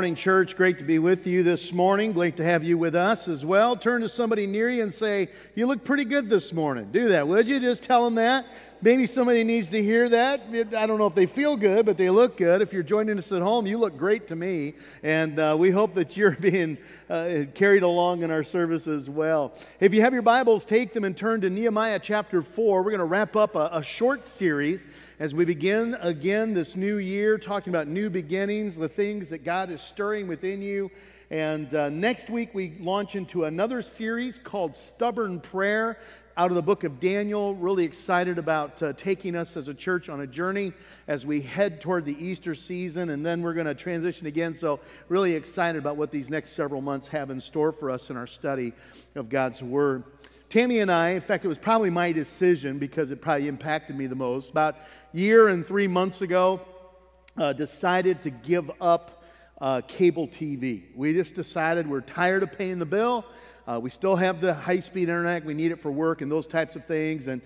Morning, church. Great to be with you this morning. Great to have you with us as well. Turn to somebody near you and say, You look pretty good this morning. Do that, would you? Just tell them that. Maybe somebody needs to hear that. I don't know if they feel good, but they look good. If you're joining us at home, you look great to me. And uh, we hope that you're being uh, carried along in our service as well. If you have your Bibles, take them and turn to Nehemiah chapter 4. We're going to wrap up a, a short series as we begin again this new year, talking about new beginnings, the things that God is stirring within you. And uh, next week, we launch into another series called Stubborn Prayer out of the book of Daniel. Really excited about uh, taking us as a church on a journey as we head toward the Easter season, and then we're going to transition again. So, really excited about what these next several months have in store for us in our study of God's Word. Tammy and I, in fact, it was probably my decision because it probably impacted me the most. About a year and three months ago, uh, decided to give up uh, cable TV. We just decided we're tired of paying the bill. Uh, we still have the high speed internet. We need it for work and those types of things. And,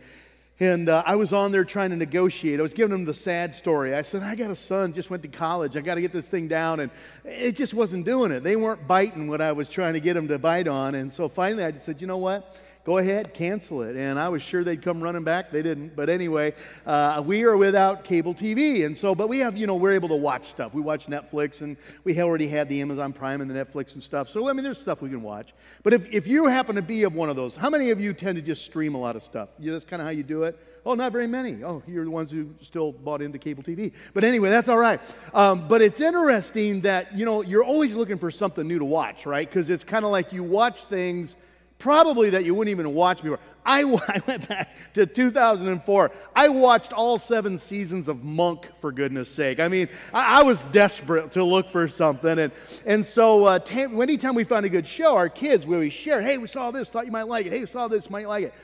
and uh, I was on there trying to negotiate. I was giving them the sad story. I said, I got a son, just went to college. I got to get this thing down. And it just wasn't doing it. They weren't biting what I was trying to get them to bite on. And so finally I just said, you know what? Go ahead, cancel it. And I was sure they'd come running back. They didn't. But anyway, uh, we are without cable TV. And so, but we have, you know, we're able to watch stuff. We watch Netflix and we already had the Amazon Prime and the Netflix and stuff. So, I mean, there's stuff we can watch. But if, if you happen to be of one of those, how many of you tend to just stream a lot of stuff? Yeah, that's kind of how you do it. Oh, not very many. Oh, you're the ones who still bought into cable TV. But anyway, that's all right. Um, but it's interesting that, you know, you're always looking for something new to watch, right? Because it's kind of like you watch things probably that you wouldn't even watch before. I, I, went back to 2004. I watched all seven seasons of Monk, for goodness sake. I mean, I, I was desperate to look for something. And, and so, uh, anytime we found a good show, our kids, we always share, hey, we saw this, thought you might like it. Hey, we saw this, might like it.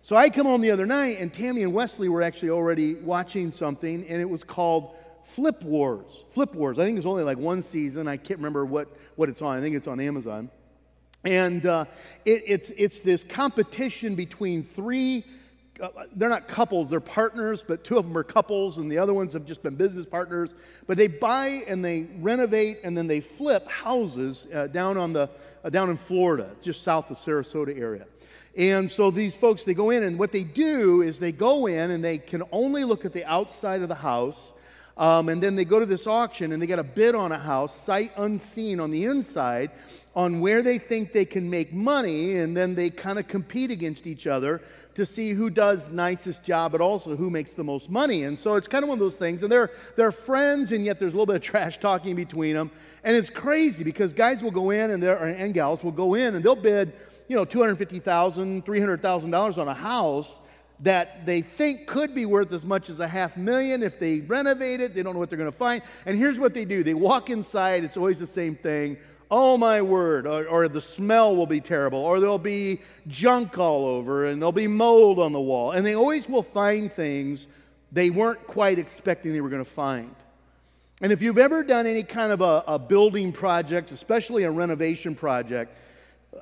So I come home the other night, and Tammy and Wesley were actually already watching something, and it was called Flip Wars. Flip Wars. I think it's only like one season. I can't remember what, what it's on. I think it's on Amazon. And uh, it, it's, it's this competition between three, uh, they're not couples, they're partners, but two of them are couples, and the other ones have just been business partners. But they buy and they renovate and then they flip houses uh, down, on the, uh, down in Florida, just south of Sarasota area. And so these folks, they go in, and what they do is they go in and they can only look at the outside of the house. Um, and then they go to this auction and they get a bid on a house, sight unseen on the inside on where they think they can make money, and then they kind of compete against each other to see who does nicest job, but also who makes the most money. And so it's kind of one of those things. And they're, they're friends, and yet there's a little bit of trash talking between them. And it's crazy because guys will go in, and, and gals will go in, and they'll bid, you know, $250,000, $300,000 on a house that they think could be worth as much as a half million if they renovate it. They don't know what they're going to find. And here's what they do they walk inside, it's always the same thing oh my word, or, or, the smell will be terrible, or there'll be junk all over, and there'll be mold on the wall. And they always will find things they weren't quite expecting they were going to find. And if you've ever done any kind of a, a building project, especially a renovation project,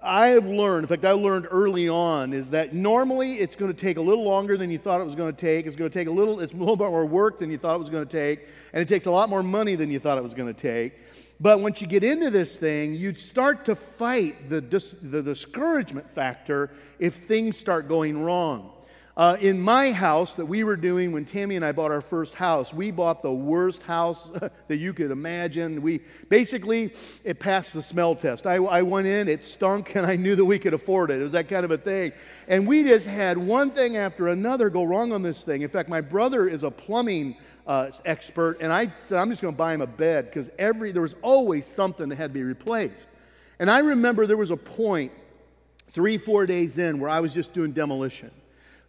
I have learned, in fact, I learned early on, is that normally it's going to take a little longer than you thought it was going to take. It's going to take a little, it's a little bit more work than you thought it was going to take, and it takes a lot more money than you thought it was going to take. But once you get into this thing, you start to fight the, dis- the discouragement factor if things start going wrong. Uh, in my house that we were doing when Tammy and I bought our first house, we bought the worst house that you could imagine. We basically it passed the smell test. I, I went in, it stunk, and I knew that we could afford it. It was that kind of a thing. And we just had one thing after another go wrong on this thing. In fact, my brother is a plumbing uh, expert, and I said, I'm just going to buy him a bed because every there was always something that had to be replaced. And I remember there was a point, three, four days in, where I was just doing demolition.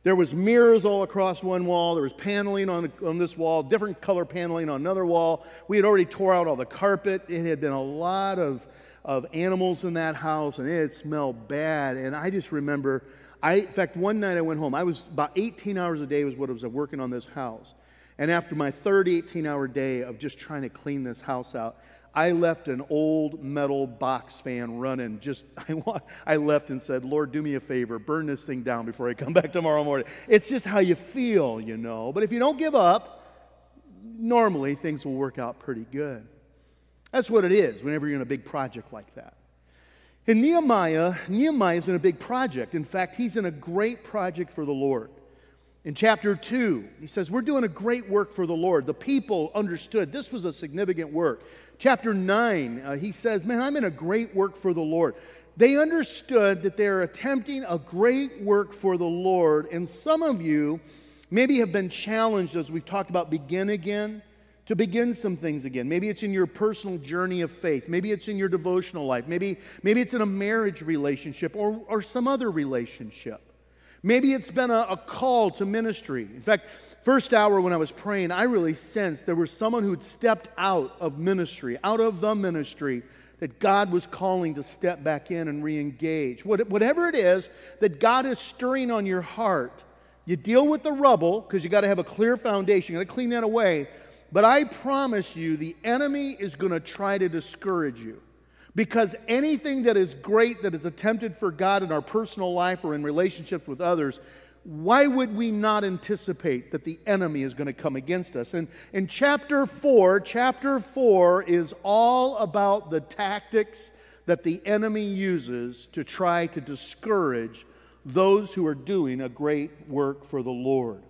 There was mirrors all across one wall. There was paneling on, on this wall, different color paneling on another wall. We had already tore out all the carpet. It had been a lot of, of animals in that house, and it smelled bad. And I just remember, I, in fact, one night I went home. I was about 18 hours a day was what I was working on this house. And after my third 18 hour day of just trying to clean this house out, I left an old metal box fan running. Just I, I left and said, "Lord, do me a favor, burn this thing down before I come back tomorrow morning." It's just how you feel, you know. But if you don't give up, normally things will work out pretty good. That's what it is whenever you're in a big project like that. In Nehemiah, Nehemiah is in a big project. In fact, he's in a great project for the Lord. In chapter 2, he says, We're doing a great work for the Lord. The people understood this was a significant work. Chapter 9, uh, he says, Man, I'm in a great work for the Lord. They understood that they're attempting a great work for the Lord. And some of you maybe have been challenged, as we've talked about, begin again, to begin some things again. Maybe it's in your personal journey of faith. Maybe it's in your devotional life. Maybe, maybe it's in a marriage relationship or, or some other relationship. Maybe it's been a, a call to ministry. In fact, first hour when I was praying, I really sensed there was someone who'd stepped out of ministry, out of the ministry, that God was calling to step back in and re engage. Whatever it is that God is stirring on your heart, you deal with the rubble because you got to have a clear foundation, you got to clean that away. But I promise you, the enemy is going to try to discourage you. Because anything that is great that is attempted for God in our personal life or in relationships with others, why would we not anticipate that the enemy is going to come against us? And in chapter 4, chapter 4 is all about the tactics that the enemy uses to try to discourage those who are doing a great work for the Lord.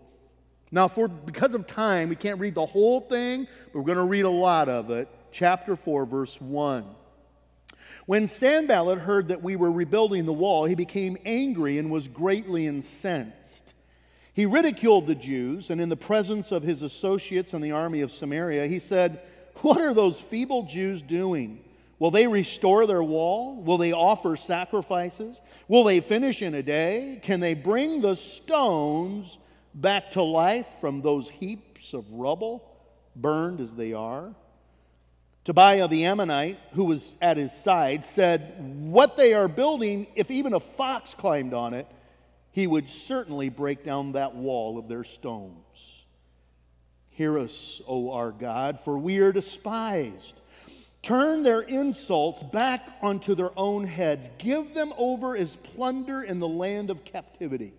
Now, for because of time, we can't read the whole thing, but we're going to read a lot of it. Chapter 4, verse 1. When Sanballat heard that we were rebuilding the wall, he became angry and was greatly incensed. He ridiculed the Jews, and in the presence of his associates in the army of Samaria, he said, What are those feeble Jews doing? Will they restore their wall? Will they offer sacrifices? Will they finish in a day? Can they bring the stones back to life from those heaps of rubble, burned as they are? Tobiah the Ammonite, who was at his side, said, What they are building, if even a fox climbed on it, he would certainly break down that wall of their stones. Hear us, O our God, for we are despised. Turn their insults back onto their own heads. Give them over as plunder in the land of captivity.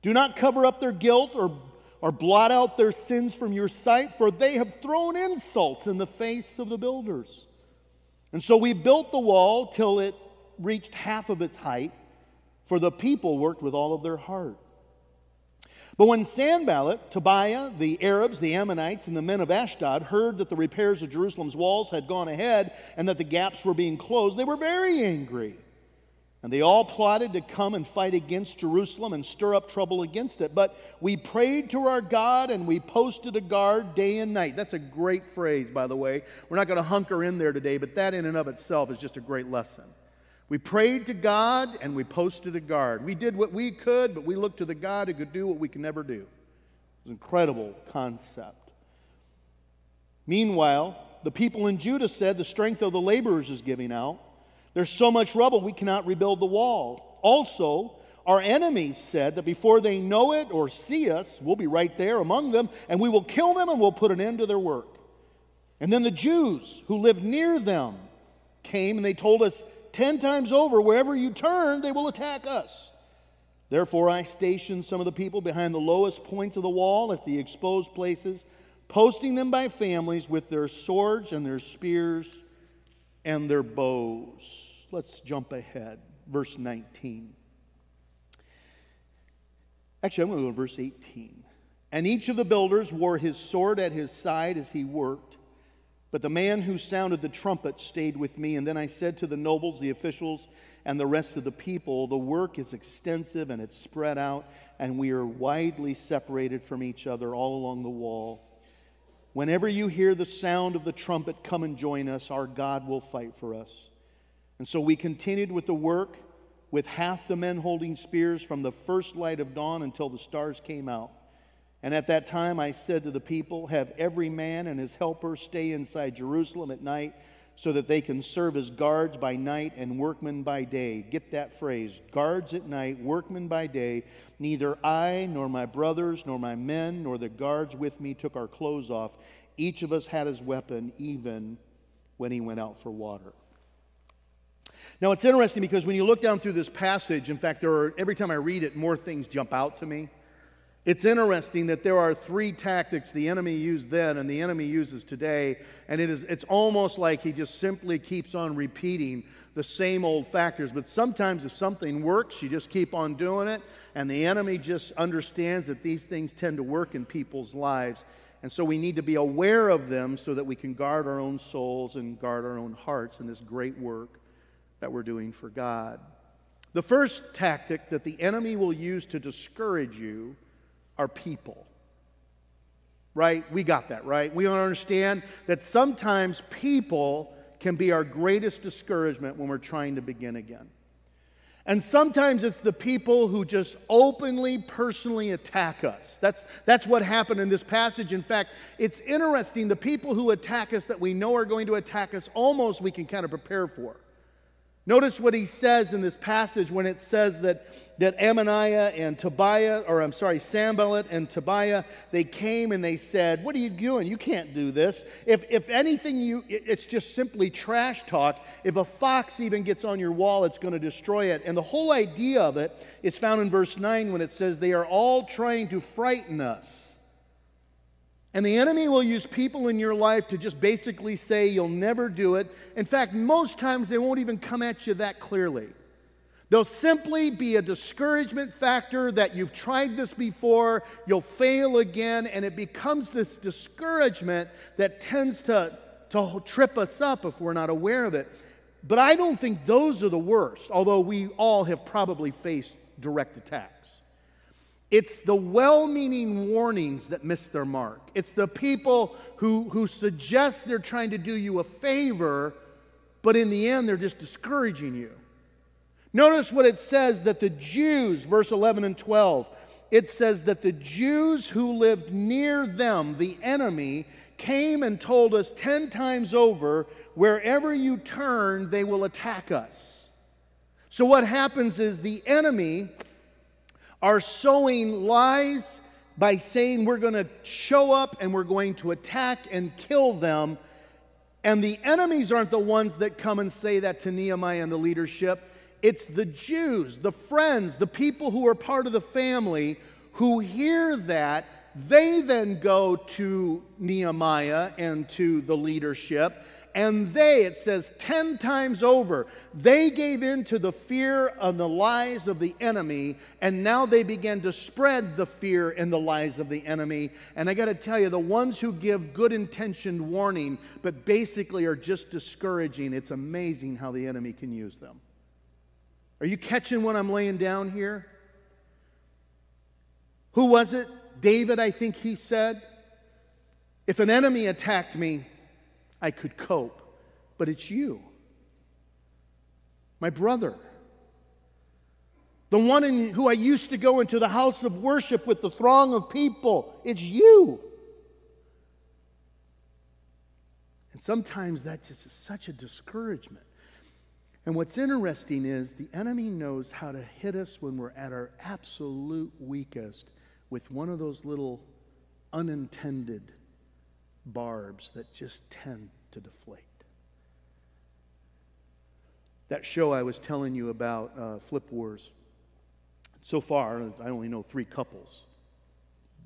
Do not cover up their guilt or or blot out their sins from your sight, for they have thrown insults in the face of the builders. And so we built the wall till it reached half of its height, for the people worked with all of their heart. But when Sanballat, Tobiah, the Arabs, the Ammonites, and the men of Ashdod heard that the repairs of Jerusalem's walls had gone ahead and that the gaps were being closed, they were very angry. And they all plotted to come and fight against Jerusalem and stir up trouble against it. But we prayed to our God and we posted a guard day and night. That's a great phrase, by the way. We're not going to hunker in there today, but that in and of itself is just a great lesson. We prayed to God and we posted a guard. We did what we could, but we looked to the God who could do what we could never do. It's an incredible concept. Meanwhile, the people in Judah said the strength of the laborers is giving out. There's so much rubble, we cannot rebuild the wall. Also, our enemies said that before they know it or see us, we'll be right there among them, and we will kill them and we'll put an end to their work. And then the Jews who lived near them came and they told us ten times over, wherever you turn, they will attack us. Therefore, I stationed some of the people behind the lowest points of the wall at the exposed places, posting them by families with their swords and their spears and their bows. Let's jump ahead. Verse 19. Actually, I'm going to go to verse 18. And each of the builders wore his sword at his side as he worked. But the man who sounded the trumpet stayed with me. And then I said to the nobles, the officials, and the rest of the people, The work is extensive and it's spread out, and we are widely separated from each other all along the wall. Whenever you hear the sound of the trumpet, come and join us. Our God will fight for us. And so we continued with the work with half the men holding spears from the first light of dawn until the stars came out. And at that time I said to the people, Have every man and his helper stay inside Jerusalem at night so that they can serve as guards by night and workmen by day. Get that phrase guards at night, workmen by day. Neither I, nor my brothers, nor my men, nor the guards with me took our clothes off. Each of us had his weapon, even when he went out for water. Now, it's interesting because when you look down through this passage, in fact, there are, every time I read it, more things jump out to me. It's interesting that there are three tactics the enemy used then and the enemy uses today, and it is, it's almost like he just simply keeps on repeating the same old factors. But sometimes, if something works, you just keep on doing it, and the enemy just understands that these things tend to work in people's lives. And so we need to be aware of them so that we can guard our own souls and guard our own hearts in this great work that we're doing for God. The first tactic that the enemy will use to discourage you are people. Right? We got that, right? We understand that sometimes people can be our greatest discouragement when we're trying to begin again. And sometimes it's the people who just openly, personally attack us. That's, that's what happened in this passage. In fact, it's interesting. The people who attack us that we know are going to attack us, almost we can kind of prepare for. Notice what he says in this passage when it says that, that Amaniah and Tobiah, or I'm sorry, Sanballat and Tobiah, they came and they said, What are you doing? You can't do this. If, if anything, you, it's just simply trash talk. If a fox even gets on your wall, it's going to destroy it. And the whole idea of it is found in verse 9 when it says, They are all trying to frighten us. And the enemy will use people in your life to just basically say you'll never do it. In fact, most times they won't even come at you that clearly. They'll simply be a discouragement factor that you've tried this before, you'll fail again, and it becomes this discouragement that tends to, to trip us up if we're not aware of it. But I don't think those are the worst, although we all have probably faced direct attacks. It's the well meaning warnings that miss their mark. It's the people who, who suggest they're trying to do you a favor, but in the end, they're just discouraging you. Notice what it says that the Jews, verse 11 and 12, it says that the Jews who lived near them, the enemy, came and told us 10 times over wherever you turn, they will attack us. So, what happens is the enemy are sowing lies by saying we're going to show up and we're going to attack and kill them. And the enemies aren't the ones that come and say that to Nehemiah and the leadership. It's the Jews, the friends, the people who are part of the family who hear that. They then go to Nehemiah and to the leadership and they, it says 10 times over, they gave in to the fear and the lies of the enemy, and now they began to spread the fear and the lies of the enemy. And I got to tell you, the ones who give good intentioned warning, but basically are just discouraging, it's amazing how the enemy can use them. Are you catching what I'm laying down here? Who was it? David, I think he said. If an enemy attacked me, I could cope. But it's you, my brother, the one in who I used to go into the house of worship with the throng of people. It's you. And sometimes that just is such a discouragement. And what's interesting is the enemy knows how to hit us when we're at our absolute weakest with one of those little unintended barbs that just tend to deflate. That show I was telling you about, uh, Flip Wars, so far, I only know three couples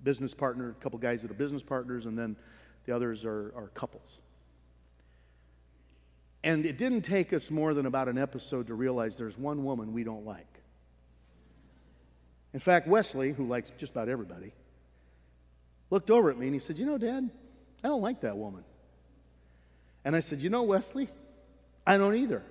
business partner, a couple guys that are business partners, and then the others are, are couples. And it didn't take us more than about an episode to realize there's one woman we don't like. In fact, Wesley, who likes just about everybody, looked over at me and he said, You know, Dad, I don't like that woman. And I said, You know, Wesley, I don't either.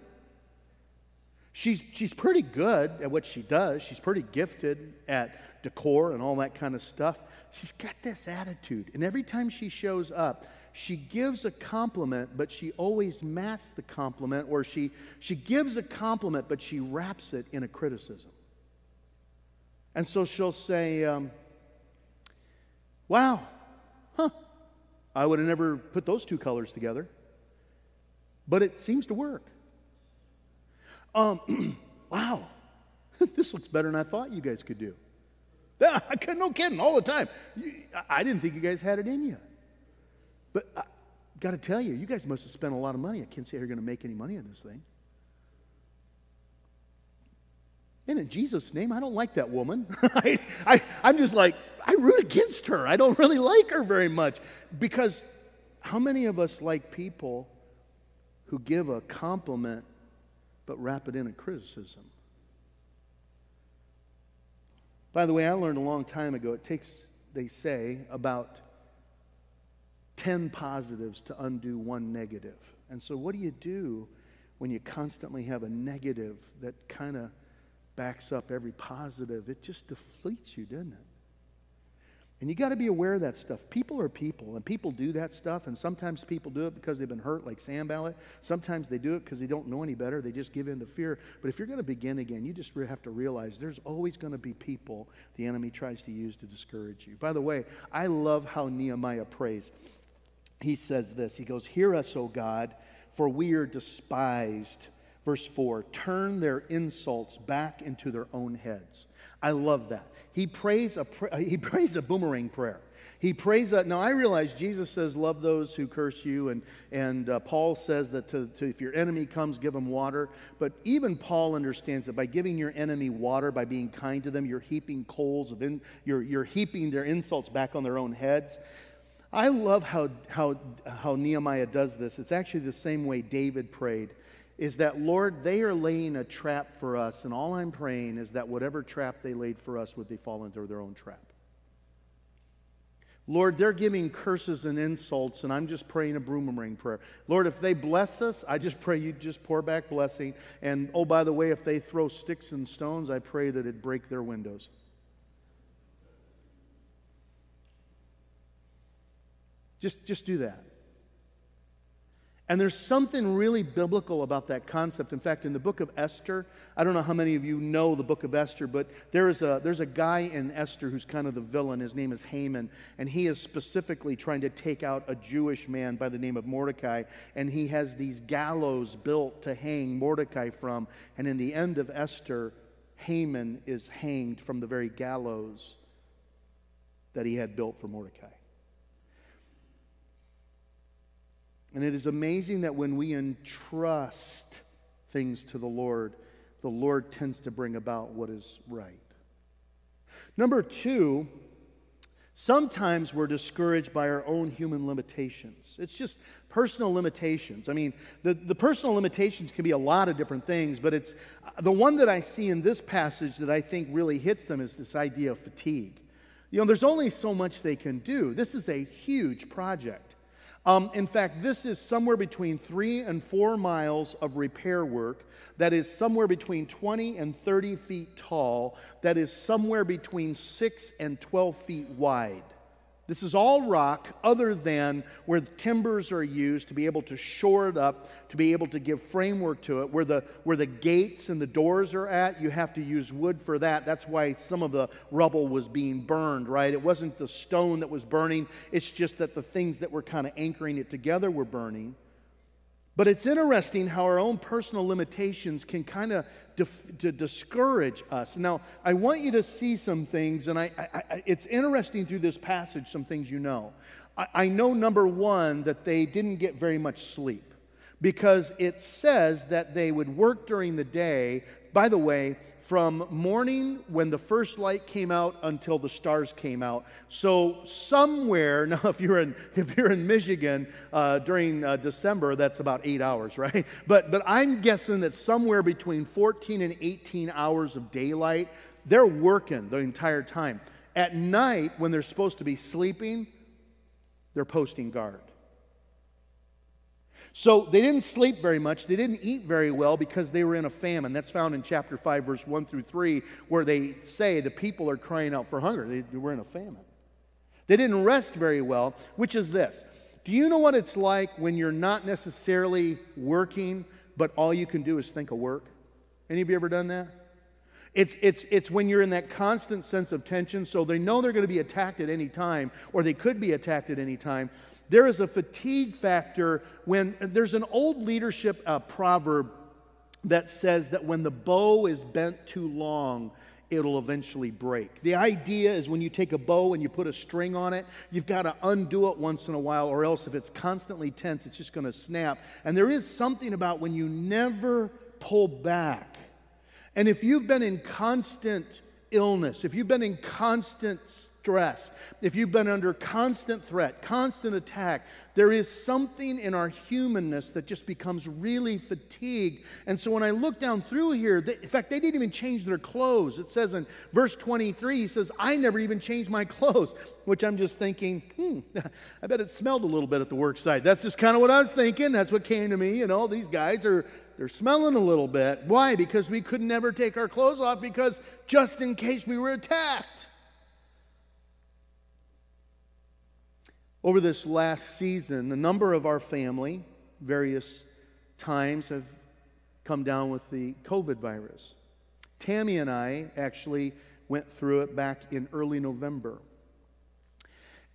She's, she's pretty good at what she does. She's pretty gifted at decor and all that kind of stuff. She's got this attitude. And every time she shows up, she gives a compliment, but she always masks the compliment, or she, she gives a compliment, but she wraps it in a criticism. And so she'll say, um, Wow, I would have never put those two colors together. But it seems to work. Um, wow, this looks better than I thought you guys could do. I could, no kidding, all the time. I didn't think you guys had it in you. But I got to tell you, you guys must have spent a lot of money. I can't say you're going to make any money on this thing. And in Jesus' name, I don't like that woman. I, I, I'm just like, I root against her. I don't really like her very much. Because how many of us like people who give a compliment but wrap it in a criticism? By the way, I learned a long time ago it takes, they say, about 10 positives to undo one negative. And so, what do you do when you constantly have a negative that kind of backs up every positive? It just deflates you, doesn't it? And you got to be aware of that stuff. People are people, and people do that stuff, and sometimes people do it because they've been hurt, like Sanballat. Sometimes they do it because they don't know any better. They just give in to fear. But if you're going to begin again, you just have to realize there's always going to be people the enemy tries to use to discourage you. By the way, I love how Nehemiah prays. He says this He goes, Hear us, O God, for we are despised. Verse 4 Turn their insults back into their own heads. I love that. He prays a, he prays a boomerang prayer. He prays that. Now, I realize Jesus says, Love those who curse you, and, and uh, Paul says that to, to, if your enemy comes, give them water. But even Paul understands that by giving your enemy water, by being kind to them, you're heaping coals of in, you're, you're heaping their insults back on their own heads. I love how, how, how Nehemiah does this. It's actually the same way David prayed is that, Lord, they are laying a trap for us, and all I'm praying is that whatever trap they laid for us, would they fall into their own trap. Lord, they're giving curses and insults, and I'm just praying a boomerang prayer. Lord, if they bless us, I just pray you just pour back blessing. And oh, by the way, if they throw sticks and stones, I pray that it break their windows. Just, just do that. And there's something really biblical about that concept. In fact, in the book of Esther, I don't know how many of you know the book of Esther, but there is a, there's a guy in Esther who's kind of the villain. His name is Haman, and he is specifically trying to take out a Jewish man by the name of Mordecai. And he has these gallows built to hang Mordecai from. And in the end of Esther, Haman is hanged from the very gallows that he had built for Mordecai. And it is amazing that when we entrust things to the Lord, the Lord tends to bring about what is right. Number two, sometimes we're discouraged by our own human limitations. It's just personal limitations. I mean, the, the personal limitations can be a lot of different things, but it's uh, the one that I see in this passage that I think really hits them is this idea of fatigue. You know, there's only so much they can do. This is a huge project. Um, in fact, this is somewhere between three and four miles of repair work that is somewhere between 20 and 30 feet tall, that is somewhere between 6 and 12 feet wide. This is all rock, other than where the timbers are used to be able to shore it up, to be able to give framework to it. Where the, where the gates and the doors are at, you have to use wood for that. That's why some of the rubble was being burned, right? It wasn't the stone that was burning, it's just that the things that were kind of anchoring it together were burning. But it's interesting how our own personal limitations can kind of dif- to discourage us. Now, I want you to see some things, and I, I, I, it's interesting through this passage, some things you know. I know, number one, that they didn't get very much sleep because it says that they would work during the day. By the way, from morning when the first light came out until the stars came out. So somewhere now, if you're in if you're in Michigan uh, during uh, December, that's about eight hours, right? But but I'm guessing that somewhere between 14 and 18 hours of daylight, they're working the entire time. At night, when they're supposed to be sleeping, they're posting guard. So they didn't sleep very much. They didn't eat very well because they were in a famine. That's found in chapter 5, verse 1 through 3, where they say the people are crying out for hunger. They were in a famine. They didn't rest very well, which is this. Do you know what it's like when you're not necessarily working, but all you can do is think of work? Any of you ever done that? It's, it's, it's when you're in that constant sense of tension, so they know they're going to be attacked at any time, or they could be attacked at any time. There is a fatigue factor when there's an old leadership uh, proverb that says that when the bow is bent too long, it'll eventually break. The idea is when you take a bow and you put a string on it, you've got to undo it once in a while, or else if it's constantly tense, it's just going to snap. And there is something about when you never pull back. And if you've been in constant illness, if you've been in constant stress, if you've been under constant threat, constant attack, there is something in our humanness that just becomes really fatigued. And so when I look down through here, they, in fact, they didn't even change their clothes. It says in verse 23, he says, I never even changed my clothes, which I'm just thinking, hmm, I bet it smelled a little bit at the work site. That's just kind of what I was thinking. That's what came to me. You know, these guys are they're smelling a little bit. Why? Because we could never take our clothes off because just in case we were attacked. Over this last season, a number of our family, various times, have come down with the COVID virus. Tammy and I actually went through it back in early November.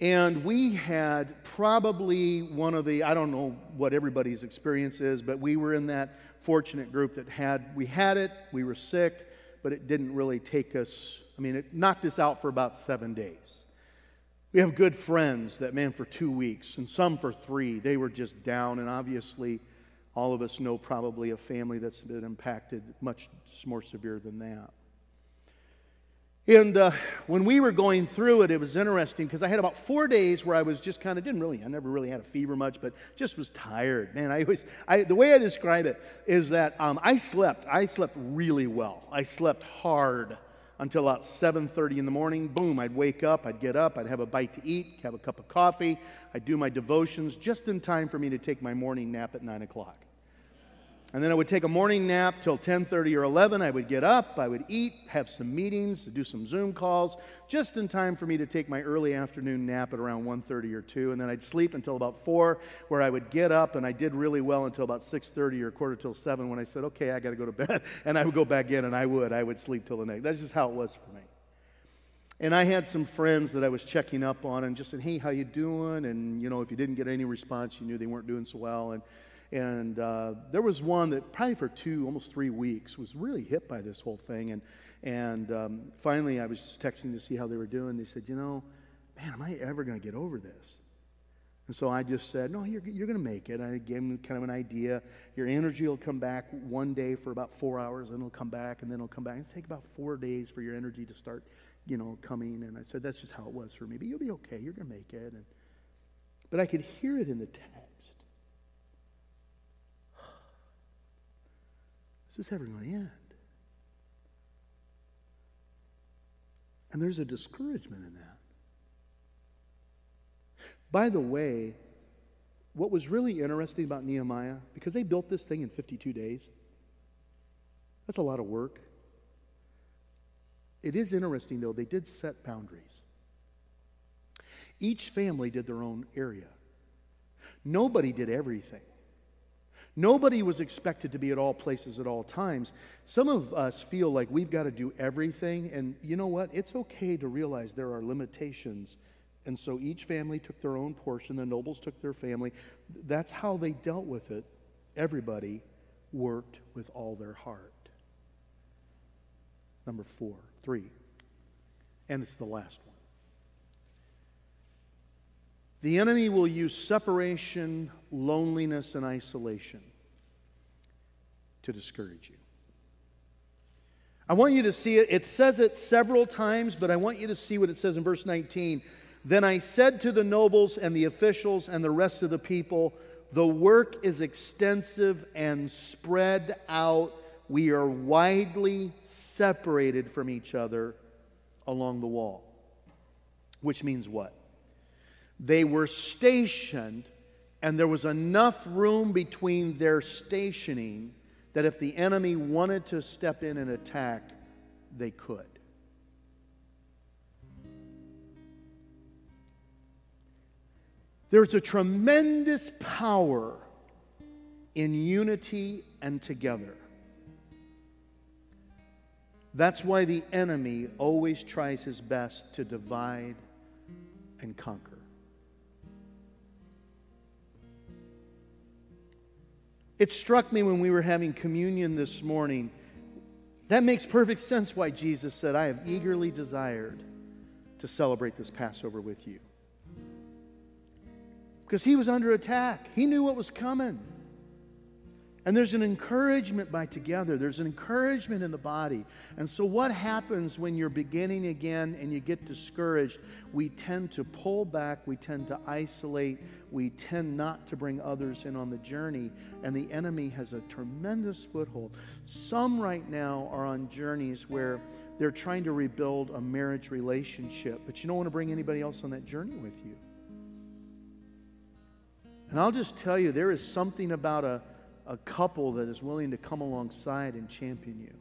And we had probably one of the, I don't know what everybody's experience is, but we were in that fortunate group that had, we had it, we were sick, but it didn't really take us, I mean, it knocked us out for about seven days. We have good friends that, man, for two weeks, and some for three, they were just down. And obviously, all of us know probably a family that's been impacted much more severe than that. And uh, when we were going through it, it was interesting because I had about four days where I was just kind of didn't really, I never really had a fever much, but just was tired. Man, I always, I, the way I describe it is that um, I slept. I slept really well. I slept hard until about 7.30 in the morning. Boom, I'd wake up, I'd get up, I'd have a bite to eat, have a cup of coffee, I'd do my devotions just in time for me to take my morning nap at 9 o'clock. And then I would take a morning nap till 10:30 or 11. I would get up, I would eat, have some meetings, do some Zoom calls, just in time for me to take my early afternoon nap at around 1:30 or 2, and then I'd sleep until about 4 where I would get up and I did really well until about 6:30 or quarter till 7 when I said, "Okay, I got to go to bed." And I would go back in and I would I would sleep till the next. That's just how it was for me. And I had some friends that I was checking up on and just said, "Hey, how you doing?" And you know, if you didn't get any response, you knew they weren't doing so well and and uh, there was one that probably for two, almost three weeks, was really hit by this whole thing. And, and um, finally, I was just texting to see how they were doing. They said, You know, man, am I ever going to get over this? And so I just said, No, you're, you're going to make it. I gave them kind of an idea. Your energy will come back one day for about four hours, and it'll come back, and then it'll come back. It'll take about four days for your energy to start, you know, coming. And I said, That's just how it was for me. But you'll be okay. You're going to make it. And, but I could hear it in the text. This is ever going to end? And there's a discouragement in that. By the way, what was really interesting about Nehemiah, because they built this thing in 52 days, that's a lot of work. It is interesting, though, they did set boundaries. Each family did their own area. Nobody did everything. Nobody was expected to be at all places at all times. Some of us feel like we've got to do everything, and you know what? It's okay to realize there are limitations. And so each family took their own portion, the nobles took their family. That's how they dealt with it. Everybody worked with all their heart. Number four, three, and it's the last one. The enemy will use separation, loneliness, and isolation to discourage you. I want you to see it. It says it several times, but I want you to see what it says in verse 19. Then I said to the nobles and the officials and the rest of the people, The work is extensive and spread out. We are widely separated from each other along the wall. Which means what? They were stationed And there was enough room between their stationing that if the enemy wanted to step in and attack, they could. There's a tremendous power in unity and together. That's why the enemy always tries his best to divide and conquer. It struck me when we were having communion this morning. That makes perfect sense why Jesus said, I have eagerly desired to celebrate this Passover with you. Because he was under attack, he knew what was coming. And there's an encouragement by together. There's an encouragement in the body. And so, what happens when you're beginning again and you get discouraged? We tend to pull back, we tend to isolate, we tend not to bring others in on the journey. And the enemy has a tremendous foothold. Some right now are on journeys where they're trying to rebuild a marriage relationship, but you don't want to bring anybody else on that journey with you. And I'll just tell you, there is something about a a couple that is willing to come alongside and champion you.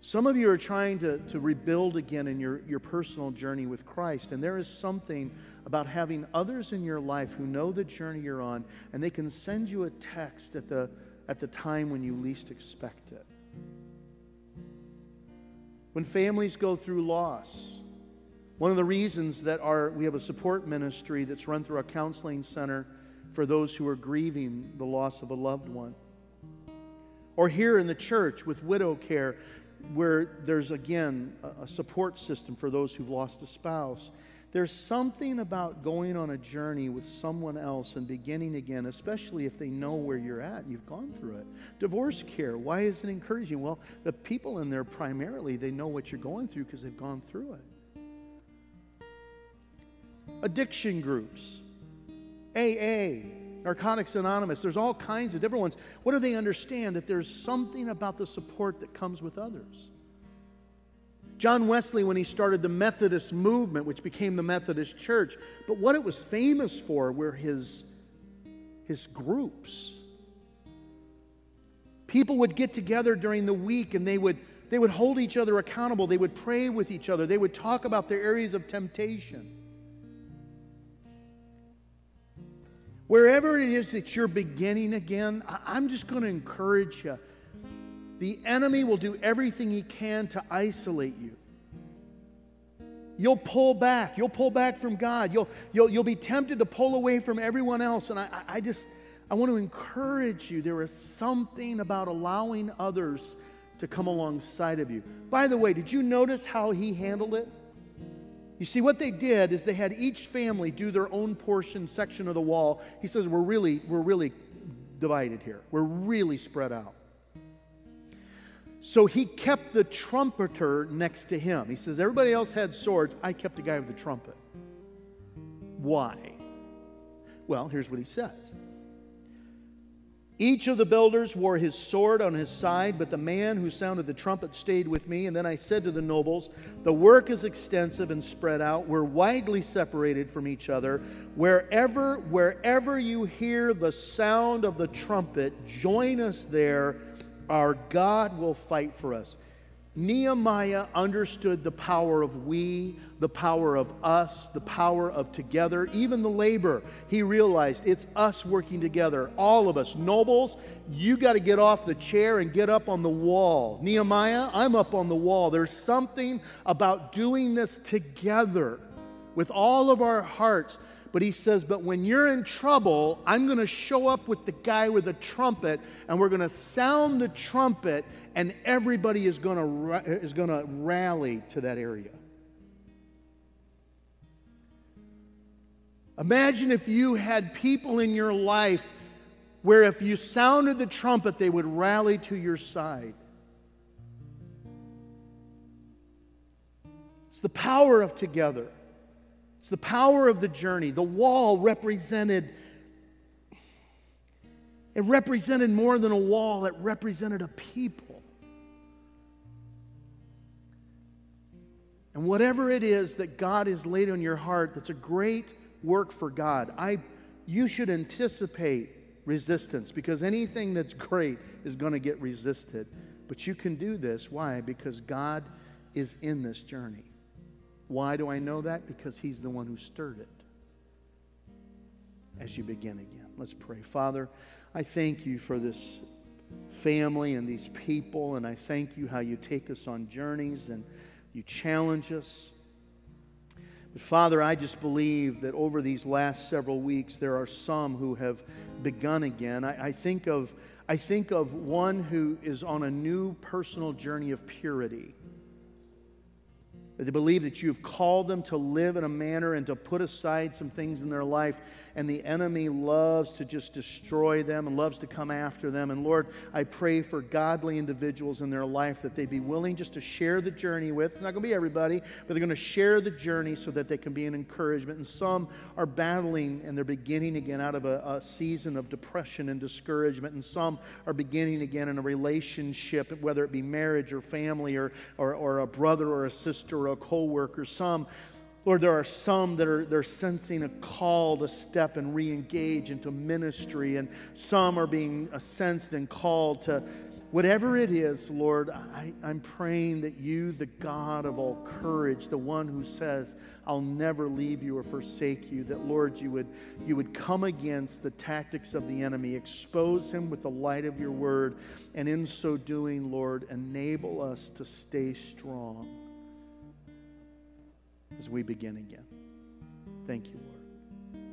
Some of you are trying to, to rebuild again in your, your personal journey with Christ, and there is something about having others in your life who know the journey you're on, and they can send you a text at the, at the time when you least expect it. When families go through loss, one of the reasons that our, we have a support ministry that's run through our counseling center for those who are grieving the loss of a loved one. Or here in the church with widow care, where there's again a support system for those who've lost a spouse. There's something about going on a journey with someone else and beginning again, especially if they know where you're at and you've gone through it. Divorce care, why is it encouraging? Well, the people in there primarily, they know what you're going through because they've gone through it. Addiction groups. AA, Narcotics Anonymous, there's all kinds of different ones. What do they understand? That there's something about the support that comes with others. John Wesley, when he started the Methodist movement, which became the Methodist Church, but what it was famous for were his, his groups. People would get together during the week and they would, they would hold each other accountable. They would pray with each other. They would talk about their areas of temptation. Wherever it is that you're beginning again, I'm just going to encourage you. The enemy will do everything he can to isolate you. You'll pull back. You'll pull back from God. You'll, you'll, you'll be tempted to pull away from everyone else. And I, I just, I want to encourage you. There is something about allowing others to come alongside of you. By the way, did you notice how he handled it? You see, what they did is they had each family do their own portion, section of the wall. He says, We're really, we're really divided here. We're really spread out. So he kept the trumpeter next to him. He says, Everybody else had swords. I kept the guy with the trumpet. Why? Well, here's what he says each of the builders wore his sword on his side, but the man who sounded the trumpet stayed with me. And then I said to the nobles, The work is extensive and spread out. We're widely separated from each other. Wherever, wherever you hear the sound of the trumpet, join us there. Our God will fight for us. Nehemiah understood the power of we, the power of us, the power of together, even the labor. He realized it's us working together, all of us. Nobles, you got to get off the chair and get up on the wall. Nehemiah, I'm up on the wall. There's something about doing this together with all of our hearts but he says, But when you're in trouble, I'm going to show up with the guy with the trumpet, and we're going to sound the trumpet, and everybody is going to, is going to rally to that area. Imagine if you had people in your life where if you sounded the trumpet, they would rally to your side. It's the power of together. It's the power of the journey. The wall represented it represented more than a wall, it represented a people. And whatever it is that God has laid on your heart that's a great work for God, I you should anticipate resistance because anything that's great is going to get resisted. But you can do this. Why? Because God is in this journey. Why do I know that? Because He's the one who stirred it. As you begin again, let's pray. Father, I thank you for this family and these people, and I thank you how you take us on journeys and you challenge us. But Father, I just believe that over these last several weeks, there are some who have begun again. I, I, think, of, I think of one who is on a new personal journey of purity. They believe that you've called them to live in a manner and to put aside some things in their life and the enemy loves to just destroy them and loves to come after them. And Lord, I pray for godly individuals in their life that they be willing just to share the journey with. It's not going to be everybody, but they're going to share the journey so that they can be an encouragement. And some are battling and they're beginning again out of a, a season of depression and discouragement. And some are beginning again in a relationship, whether it be marriage or family or, or, or a brother or a sister or a co worker. Some Lord, there are some that are they're sensing a call to step and re-engage into ministry, and some are being sensed and called to whatever it is, Lord, I, I'm praying that you, the God of all courage, the one who says, I'll never leave you or forsake you, that Lord, you would you would come against the tactics of the enemy, expose him with the light of your word, and in so doing, Lord, enable us to stay strong as we begin again. Thank you, Lord.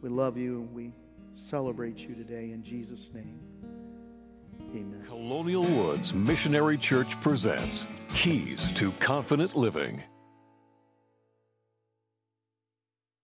We love you and we celebrate you today in Jesus' name. Amen. Colonial Woods Missionary Church presents Keys to Confident Living.